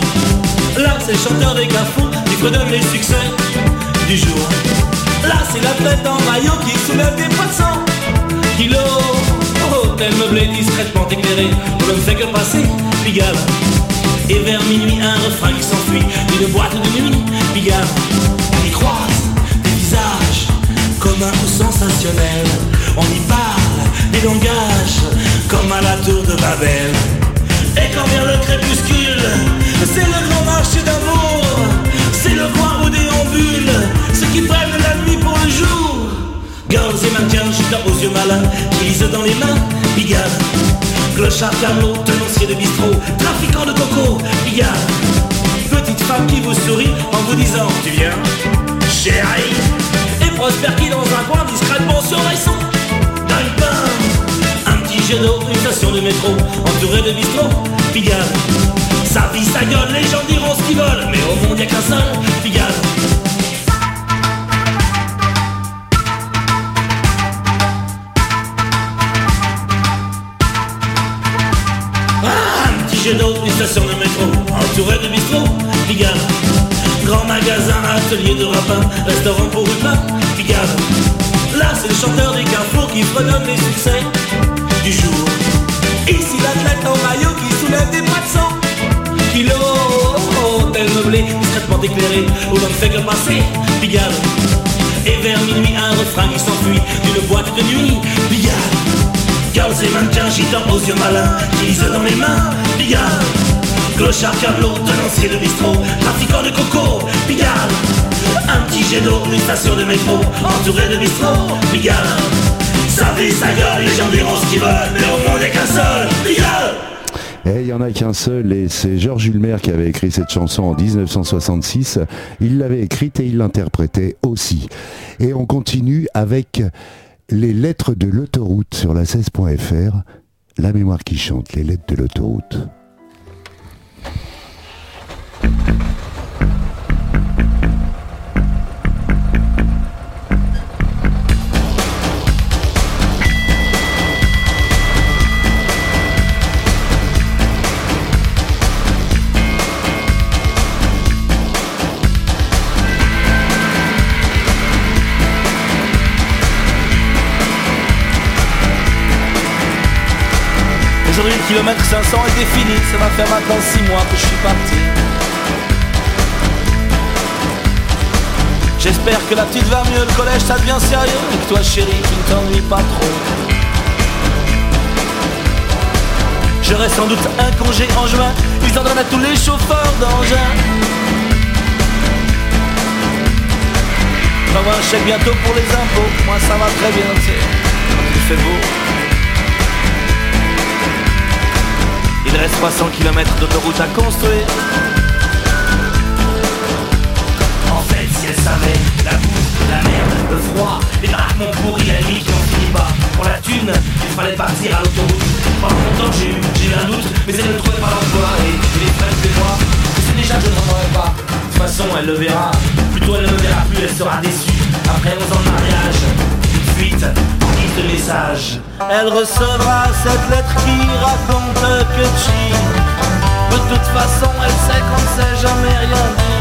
Là, c'est chanteur des carrefours qui redonne les succès du jour. Là, c'est l'athlète en maillot qui soulève des poissons. Kilo, hôtel meublé discrètement éclairé, on ne fait que passer, Pigalle. Et vers minuit, un refrain qui s'enfuit d'une boîte de nuit, Pigalle. On y croise des visages communs ou sensationnels. On y parle des langages comme à la tour de Babel. Et quand vient le crépuscule, c'est le grand marché d'amour. Le où déambulent ceux qui prennent la nuit pour le jour. Girls et mannequins, chutant aux yeux malins, qui dans les mains, Pigalle. Clochard, carnot, tenancier de bistrot, trafiquant de coco, Pigalle. Petite femme qui vous sourit en vous disant Tu viens, chérie Et Prosper qui dans un coin discrètement surveille son gagne-pain Un petit jet d'eau, une station de métro Entouré de bistrot, Pigalle Sa vie, sa gueule, les gens diront ce qu'ils veulent Mais au monde y'a qu'un seul, Pigalle Ah, un petit jet d'eau, une station de métro, entouré de bistrot, Pigalle. Grand magasin, atelier de rapin, restaurant pour Rupin, Pigalle. Là, c'est le chanteur des carrefours qui fredonne les succès du jour. Ici, l'athlète en maillot qui soulève des poissons. Kilo, hôtel meublé, discrètement éclairé, où l'on ne fait que passer, Pigalle. Et vers minuit, un refrain qui s'enfuit d'une boîte de nuit, Pigalle. Girls et mannequins, gitans aux yeux malins, qui lisent dans les mains, Pigalle. Clochard, câbleau, tenancier de bistrot, trafiquant de coco, Pigalle. Un petit jet d'eau, une station de métro, entouré de bistrot, Pigalle. Sa vie, sa gueule, les gens diront ce qu'ils veulent, mais au monde n'est qu'un seul, Pigalle. Et il n'y en a qu'un seul, et c'est Georges Hulmer qui avait écrit cette chanson en 1966. Il l'avait écrite et il l'interprétait aussi. Et on continue avec les lettres de l'autoroute sur la 16.fr. La mémoire qui chante, les lettres de l'autoroute. Kilomètre 500 est défini, ça va faire maintenant 6 mois que je suis parti. J'espère que la petite va mieux, le collège ça devient sérieux. Et que toi chérie tu ne t'ennuies pas trop. J'aurai sans doute un congé en juin. Ils en donnent à tous les chauffeurs d'engins. J'envoie un chèque bientôt pour les impôts. Moi ça va très bien, tu sais. Il fait beau Il reste 300 km d'autoroute à construire. Elle savait La boue, la merde, le froid Les mon pourris, la nuit qui en finit pas Pour la thune, il fallait partir à l'autoroute. Pendant longtemps j'ai eu, j'ai eu un doute Mais elle ne trouvait pas l'emploi. Et les frères de moi Je sais déjà que je ne rendrai pas. De toute façon elle le verra. Plutôt elle ne me verra plus, elle sera déçue. Après 11 ans de mariage Fuite, guise de message. Elle recevra cette lettre qui raconte que tu De toute façon elle sait qu'on ne sait jamais rien dit.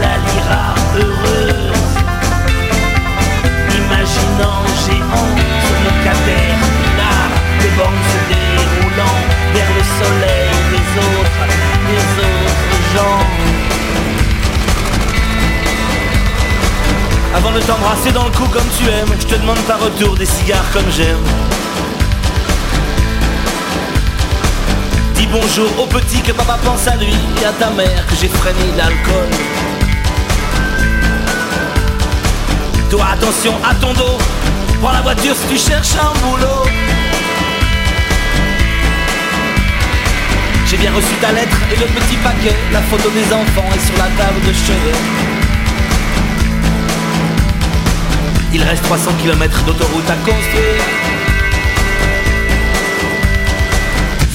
La lira heureuse Imaginant géant sur nos caterpillars De bandes se déroulant vers le soleil des autres, des autres gens Avant de t'embrasser dans le cou comme tu aimes Je te demande par retour des cigares comme j'aime. Dis bonjour au petit que papa pense à lui Et à ta mère que j'ai freiné l'alcool. Toi attention à ton dos Prends la voiture si tu cherches un boulot. J'ai bien reçu ta lettre et le petit paquet La photo des enfants est sur la table de chevet Il reste 300 km d'autoroute à construire.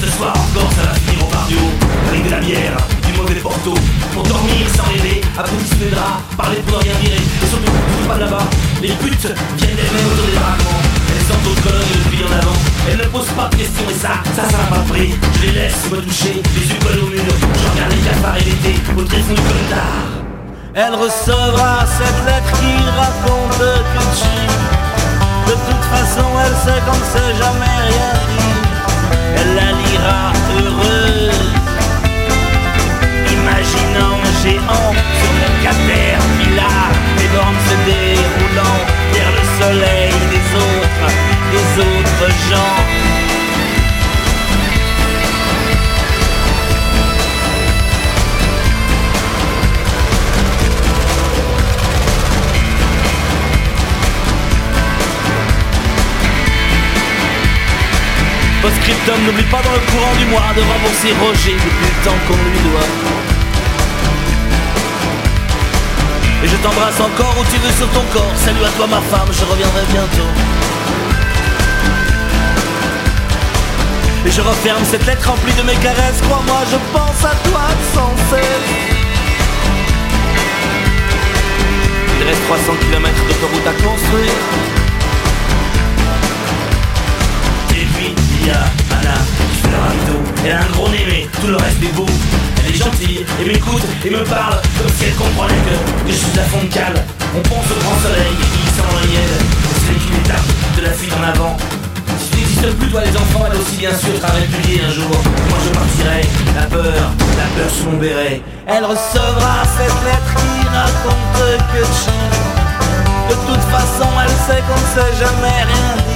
Ce soir encore ça va finir au bar du haut Avec de la bière, du mauvais porto. Pour dormir sans rêver, à petit de drap Parler pour ne rien virer. Et surtout, pas là-bas. Les putes viennent d'elles-mêmes autour des baraquements. Elles sont au colonnes depuis en avant. Elles ne posent pas de questions et ça, ça, ça m'a pris. Je les laisse me toucher, les yeux au mur Je regarde les cafards et l'été au tréfonds du Elle recevra cette lettre qui raconte que tu De toute façon elle sait qu'on ne sait jamais rien dit. Elle la lira heureuse. Imaginant géant sur le caterpillar Les bornes se déroulant vers le soleil des autres, des autres gens Postscriptum, n'oublie pas dans le courant du mois de rembourser Roger depuis le temps qu'on lui doit. Et je t'embrasse encore où tu veux sur ton corps. Salut à toi ma femme, je reviendrai bientôt. Et je referme cette lettre remplie de mes caresses. Crois-moi, je pense à toi sans cesse. Il reste 300 km d'autoroute à construire. Anna qui Elle a un gros nez mais tout le reste est beau. Elle est gentille et m'écoute et me parle Comme si elle comprenait que, je suis à fond de cale. On pense au grand soleil qui sent le miel C'est une étape de la fuite en avant. Si tu n'existes plus toi les enfants Elle aussi bien sûr sera répudiée un jour. Moi je partirai, la peur, la peur sous mon béret. Elle recevra cette lettre qui raconte que tu De toute façon elle sait qu'on ne sait jamais rien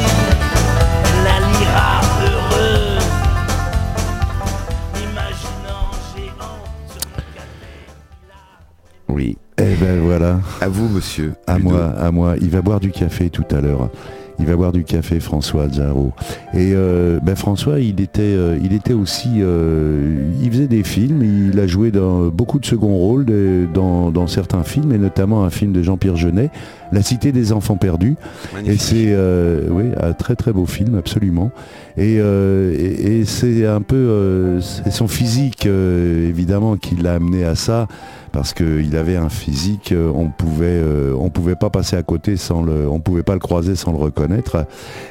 À vous, monsieur. À Ludo. moi, à moi. Il va boire du café tout à l'heure. Il va boire du café, François Jarreau. Et euh, ben François, il était, euh, il était aussi, euh, il faisait des films. Il a joué dans beaucoup de second rôles de- dans, dans certains films, et notamment un film de Jean-Pierre Jeunet, La Cité des Enfants Perdus. Et Magnifique. c'est euh, oui, un très très beau film, absolument. Et, et, et c'est un peu c'est son physique évidemment qui l'a amené à ça parce qu'il avait un physique, euh, on pouvait euh, on pouvait pas passer à côté sans le, on pouvait pas le croiser sans le reconnaître.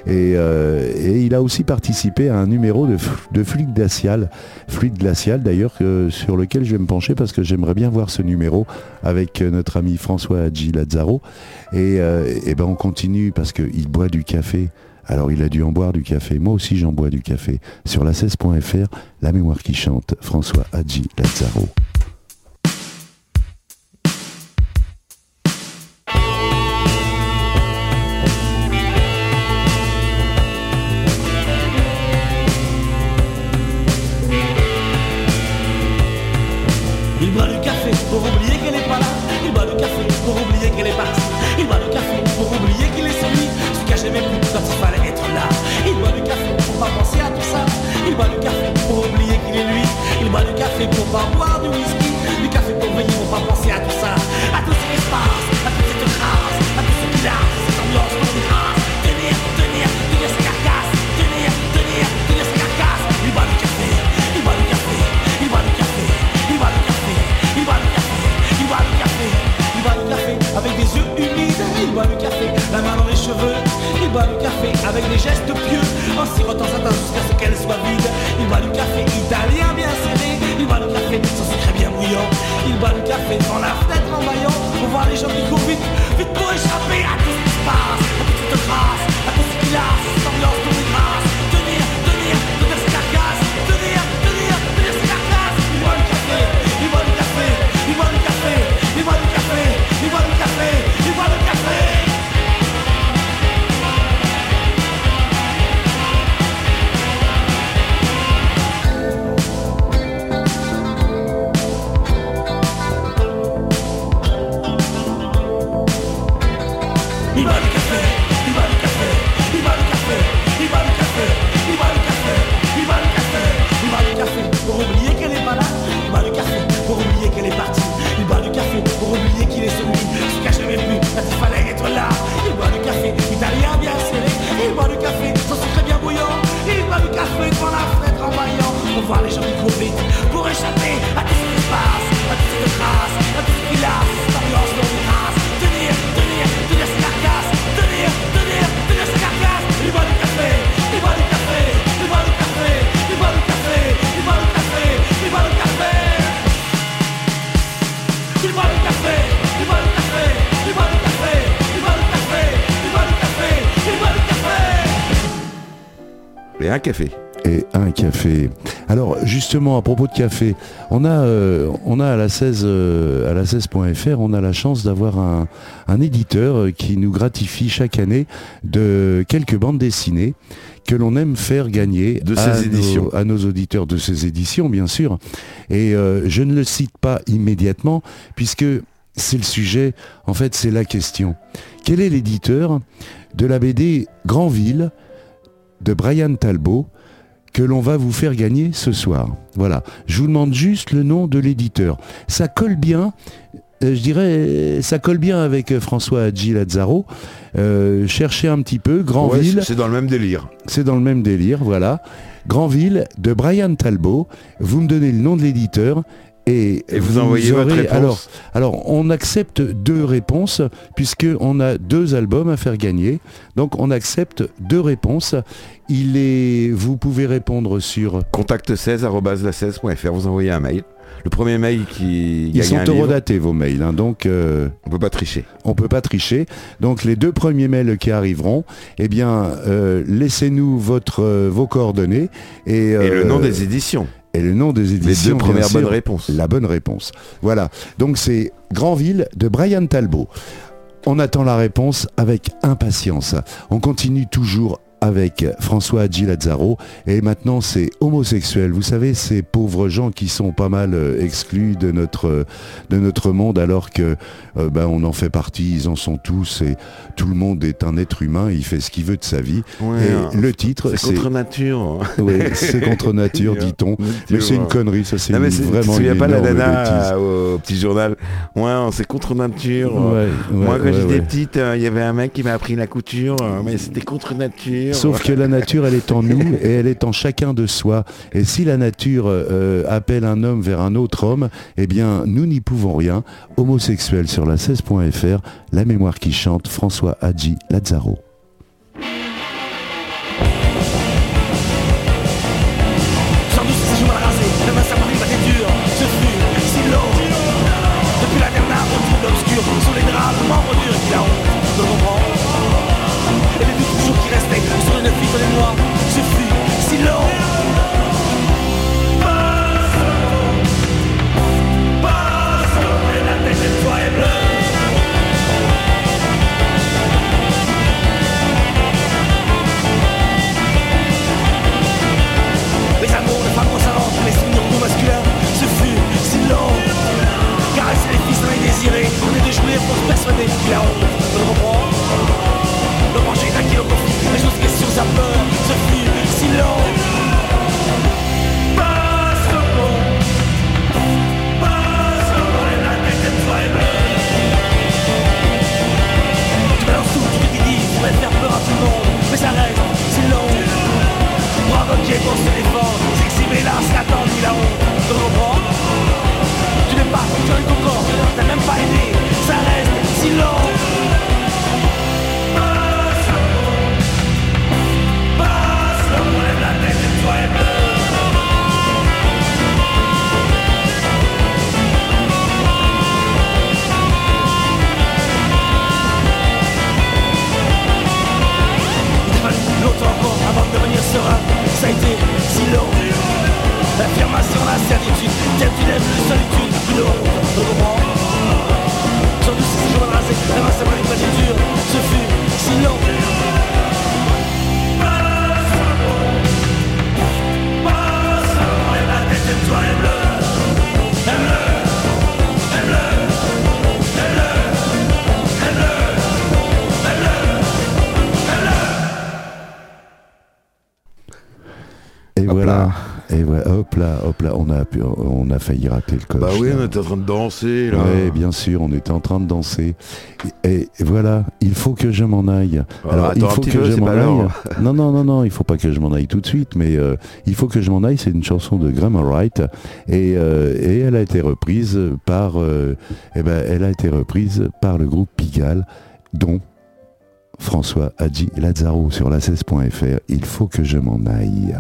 Et, euh, il a aussi participé à un numéro de, de fluide glacial, fluide glacial d'ailleurs sur lequel je vais me pencher parce que j'aimerais bien voir ce numéro avec notre ami François Hadji Lazzaro. Et, ben on continue parce qu'il boit du café. Alors il a dû en boire du café. Moi aussi j'en bois du café. Sur la 16.fr, E, la mémoire qui chante, François Hadji Lazzaro. café pour pas boire du whisky, du café pour veiller pour pas penser à tout ça, à tout ce qui se passe, à toute cette grâce, à tout ce qui a, cette ambiance pour grâce. Tenir, tenir, tenir sa carcasse, tenir, tenir, tenir sa carcasse. Il boit du café, il boit du café, il boit du café, il boit du café, il boit du café, il boit du café, il boit du café avec des yeux humides, il boit du café, la main dans les cheveux, il boit du café avec des gestes pieux, en sirotant sa tasse jusqu'à ce qu'elle soit vide, il boit du bouillant. Il boit le café dans la fenêtre en baillant, pour voir les gens qui courent vite, vite pour échapper à tout ce qui se passe, à toute cette grâce, à tout ce qui lasse, cette un café. et un café. Alors justement à propos de café, on a, euh, on a à la 16 euh, à la 16.fr, on a la chance d'avoir un, un éditeur euh, qui nous gratifie chaque année de quelques bandes dessinées que l'on aime faire gagner De à éditions. nos, à nos auditeurs de ces éditions bien sûr. Et euh, je ne le cite pas immédiatement puisque c'est le sujet, en fait c'est la question. Quel est l'éditeur de la BD Grandville de Brian Talbot que l'on va vous faire gagner ce soir. Voilà. Je vous demande juste le nom de l'éditeur. Ça colle bien, euh, je dirais, ça colle bien avec euh, François Hadji Lazzaro. Euh, cherchez un petit peu. Grandville, c'est- c'est dans le même délire. c'est dans le même délire, voilà. Grandville de Brian Talbot. Vous me donnez le nom de l'éditeur. Et, Et vous envoyez votre réponse. Alors, alors, on accepte deux réponses puisque on a deux albums à faire gagner. Donc, on accepte deux réponses. Il est, vous pouvez répondre sur. Contact 16 la 16.fr, vous envoyez un mail. Le premier mail qui Ils sont eurodatés vos mails, hein, donc euh, on peut pas tricher. on peut pas tricher. Donc, les deux premiers mails qui arriveront, eh bien, euh, laissez-nous votre euh, vos coordonnées et, Et le nom des éditions. Et le nom des Les éditions. deux bien premières sûr. bonnes réponses. La bonne réponse. Voilà. Donc c'est Grandville de Brian Talbot. On attend la réponse avec impatience. On continue toujours avec François Hadji Lazzaro et maintenant c'est homosexuel. Vous savez ces pauvres gens qui sont pas mal euh, exclus de notre euh, de notre monde alors que euh, ben, on en fait partie, ils en sont tous et tout le monde est un être humain, il fait ce qu'il veut de sa vie. Ouais, et hein. le titre C'est contre nature. Oui, c'est contre nature dit-on. Mais c'est une connerie, ça c'est vraiment une pas la nana euh, au petit journal? Ouais, c'est contre nature. Ouais, ouais, Moi, quand j'étais petite, euh, il y avait un mec qui m'a appris la couture, mais c'était contre nature. Sauf que la nature, elle est en nous et elle est en chacun de soi. Et si la nature euh, appelle un homme vers un autre homme, eh bien, nous n'y pouvons rien. Homosexuel sur la 16.fr, la mémoire qui chante, François Hadji Lazzaro. pour se défendre, s'exhiber, l'arse, la honte. On a, a failli rater le coche. Bah oui, on était en train de danser là. Ouais, bien sûr, on était en train de danser. Et, voilà, il faut que je m'en aille. Alors, il faut que je m'en aille. Non, non, non, non, il faut pas que je m'en aille tout de suite, mais euh, il faut que je m'en aille. C'est une chanson de Grammar Wright et, euh, et, elle a été reprise par, euh, eh ben, elle a été reprise par le groupe Pigalle, dont François Hadji Lazaro sur la 16.fr. Il faut que je m'en aille.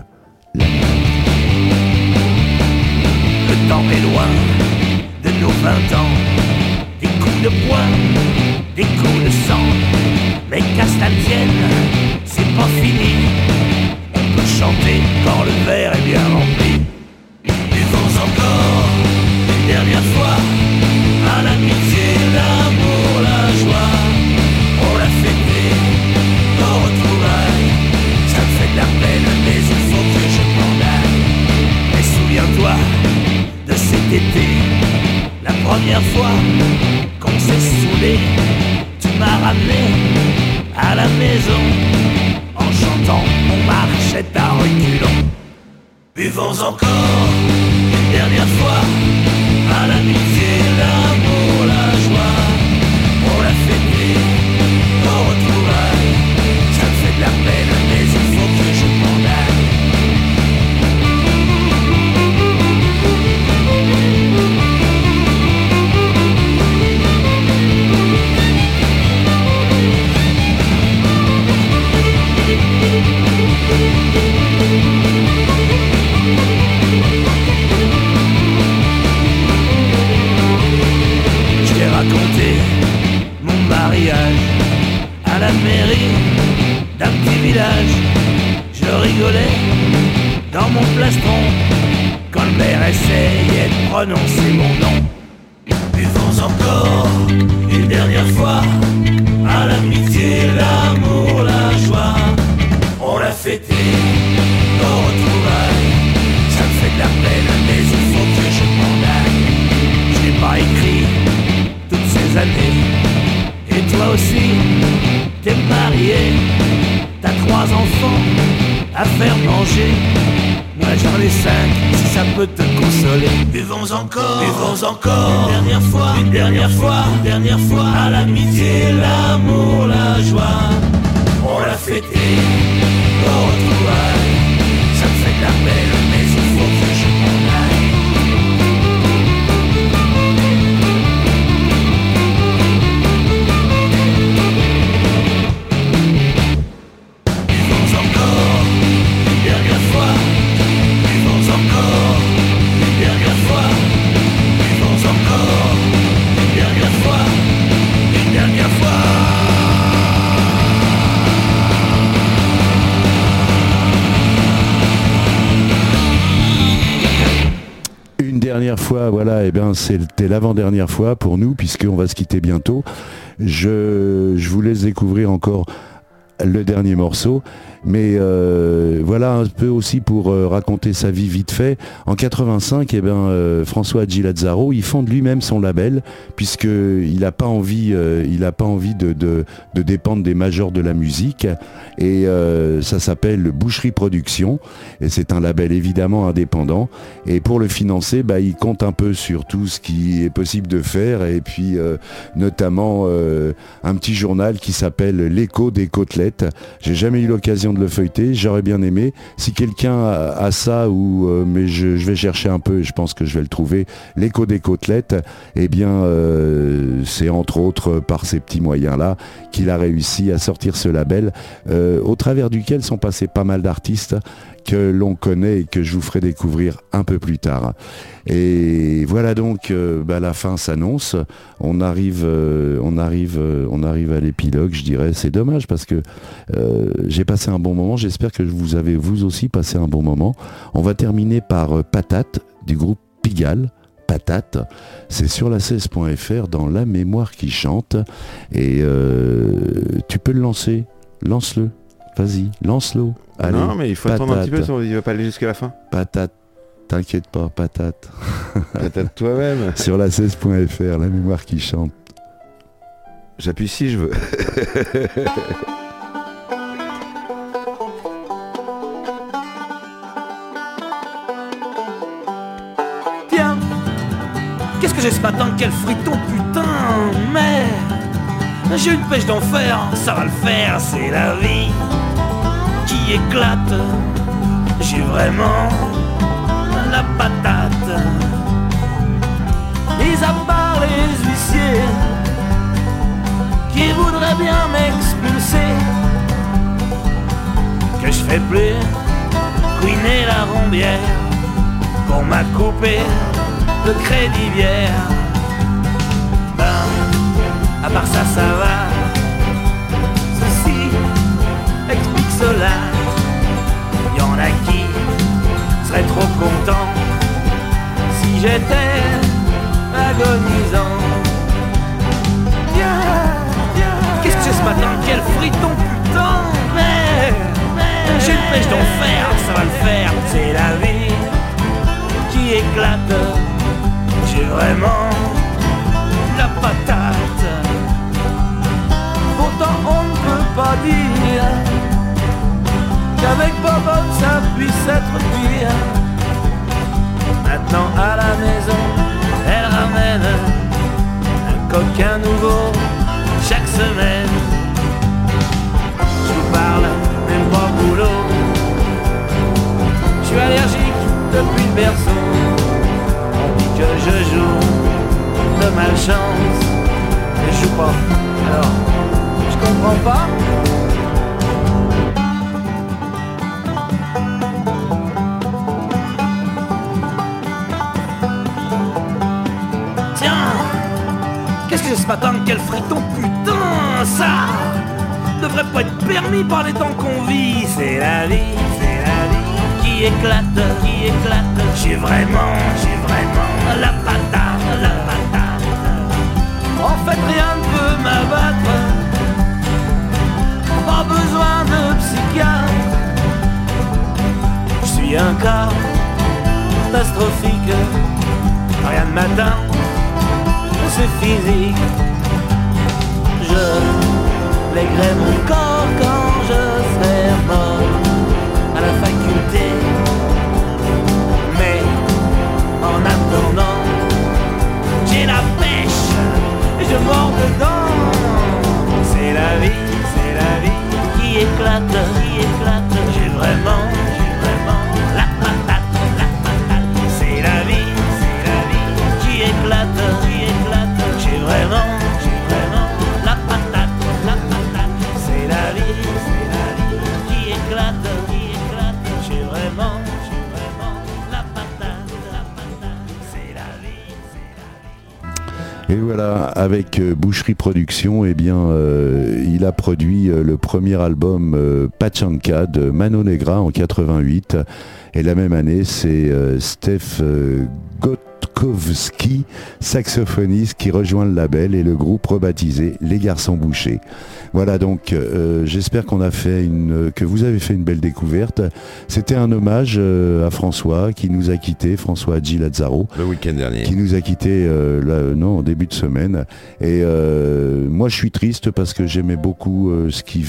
Le temps est loin de nos vingt ans. Des coups de poing, des coups de sang. Mais qu'à c'est pas fini. On peut chanter quand le verre est bien rempli. Vivons encore une dernière fois la première fois qu'on s'est saoulé, tu m'as ramené à la maison en chantant on marchait à reculons. Buvons encore une dernière fois à l'amitié, l'amour, la voilà, et bien c'était l'avant-dernière fois pour nous, puisqu'on va se quitter bientôt. Je, je vous laisse découvrir encore le dernier morceau. Mais euh, voilà un peu aussi pour euh, raconter sa vie vite fait. En 85, eh ben, euh, François Hadji Lazzaro, il fonde lui-même son label puisque il n'a pas envie, il a pas envie de, de, dépendre des majors de la musique. Et ça s'appelle Boucherie Production. Et c'est un label évidemment indépendant. Et pour le financer, bah, il compte un peu sur tout ce qui est possible de faire. Et puis notamment un petit journal qui s'appelle L'écho des côtelettes. J'ai jamais eu l'occasion de le feuilleter. J'aurais bien aimé. Si quelqu'un a, ça ou euh, mais je, vais chercher un peu et je pense que je vais le trouver. L'écho des côtelettes. Eh bien, euh, c'est entre autres par ces petits moyens là qu'il a réussi à sortir ce label, euh, au travers duquel sont passés pas mal d'artistes que l'on connaît et que je vous ferai découvrir un peu plus tard. Et voilà donc, euh, bah, la fin s'annonce. On arrive, euh, on arrive, euh, on arrive à l'épilogue, je dirais. C'est dommage parce que j'ai passé un bon moment. J'espère que vous avez vous aussi passé un bon moment. On va terminer par Patate du groupe Pigalle. Patate, c'est sur la 16.fr dans La mémoire qui chante. Et tu peux le lancer. Lance-le. Vas-y, lance-le. non, mais il faut attendre un petit peu, il va pas aller jusqu'à la fin. Patate. T'inquiète pas, patate. Patate toi-même. Sur la 16.fr, la mémoire qui chante. J'appuie si je veux. Tiens, qu'est-ce que j'ai ce matin Quel friton, putain, mais J'ai une pêche d'enfer, ça va le faire, c'est la vie. J'ai vraiment la patate. Mis à part les huissiers qui voudraient bien m'expulser, que je fais plus couiner la rombière qu'on m'a coupé de crédit bière. Ben, à part ça, ça va. Ceci explique cela. Trop contents si j'étais agonisant. Qu'est-ce que c'est ce matin? Quel friton, putain Mais, j'ai une pêche d'enfer, ça va le faire, c'est la vie qui éclate. J'ai vraiment la patate. Pourtant on ne peut pas dire qu'avec Bobo ça puisse être pire. Maintenant à la maison, elle ramène un coquin nouveau chaque semaine. Je vous parle même pas boulot. Je suis allergique depuis le berceau. On dit que je joue de malchance. Mais je joue pas. Alors, je comprends pas. C'est ce matin Quel friton, putain, ça devrait pas être permis par les temps qu'on vit. C'est la vie, c'est la vie qui éclate, qui éclate. J'ai vraiment, j'ai vraiment la patate, la patate. En fait, rien ne peut m'abattre. Pas besoin de psychiatre. Je suis un cas catastrophique. Rien ne m'atteint, physique. Je lèguerai mon corps quand je serai mort à la faculté. Mais en attendant, j'ai la pêche et je mords dedans. C'est la vie, c'est la vie qui éclate. Et voilà, avec euh, Boucherie Productions, eh euh, il a produit euh, le premier album Pachanka de Mano Negra en 88. Et la même année, c'est Steph euh, Gotkowski, saxophoniste, qui rejoint le label et le groupe rebaptisé Les Garçons Bouchés. Voilà donc, euh, j'espère qu'on a fait une, que vous avez fait une belle découverte. C'était un hommage euh, à François qui nous a quitté, François G. Lazzaro Le week-end dernier. qui nous a quitté euh, là, non, en début de semaine. Et moi, je suis triste parce que j'aimais beaucoup ce qu'il